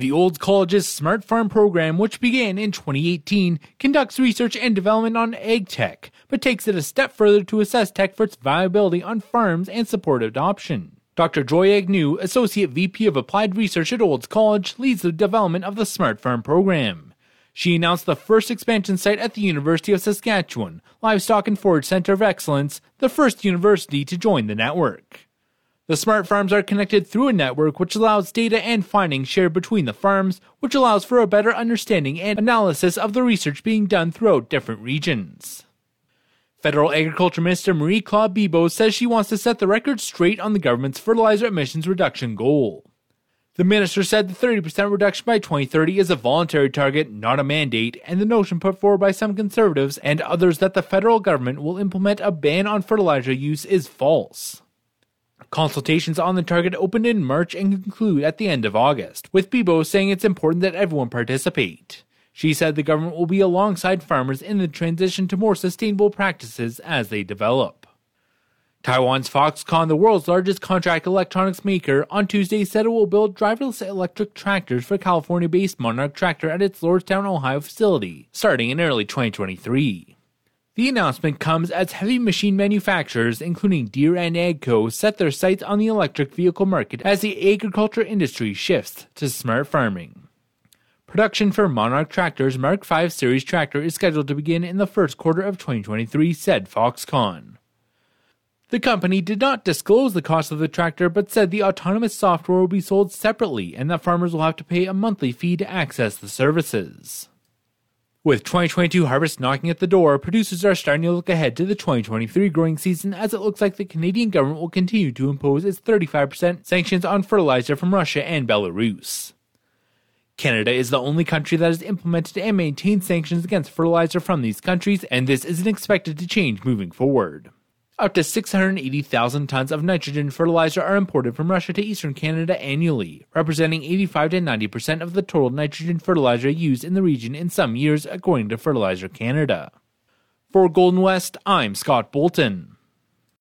The Olds College's Smart Farm program, which began in 2018, conducts research and development on ag tech, but takes it a step further to assess tech for its viability on farms and support adoption. Dr. Joy Agnew, Associate VP of Applied Research at Olds College, leads the development of the Smart Farm program. She announced the first expansion site at the University of Saskatchewan, Livestock and Forage Center of Excellence, the first university to join the network. The smart farms are connected through a network which allows data and findings shared between the farms, which allows for a better understanding and analysis of the research being done throughout different regions. Federal Agriculture Minister Marie Claude Bibeau says she wants to set the record straight on the government's fertilizer emissions reduction goal. The minister said the 30% reduction by 2030 is a voluntary target, not a mandate, and the notion put forward by some conservatives and others that the federal government will implement a ban on fertilizer use is false. Consultations on the target opened in March and conclude at the end of August, with Bibeau saying it's important that everyone participate. She said the government will be alongside farmers in the transition to more sustainable practices as they develop. Taiwan's Foxconn, the world's largest contract electronics maker, on Tuesday said it will build driverless electric tractors for California based Monarch Tractor at its Lordstown, Ohio facility, starting in early 2023. The announcement comes as heavy machine manufacturers, including Deere and AGCO, set their sights on the electric vehicle market as the agriculture industry shifts to smart farming. Production for Monarch Tractor's Mark V Series tractor is scheduled to begin in the first quarter of 2023, said Foxconn. The company did not disclose the cost of the tractor, but said the autonomous software will be sold separately and that farmers will have to pay a monthly fee to access the services. With 2022 harvest knocking at the door, producers are starting to look ahead to the 2023 growing season as it looks like the Canadian government will continue to impose its 35% sanctions on fertilizer from Russia and Belarus. Canada is the only country that has implemented and maintained sanctions against fertilizer from these countries, and this isn't expected to change moving forward. Up to 680,000 tons of nitrogen fertilizer are imported from Russia to eastern Canada annually, representing 85 to 90% of the total nitrogen fertilizer used in the region in some years, according to Fertilizer Canada. For Golden West, I'm Scott Bolton.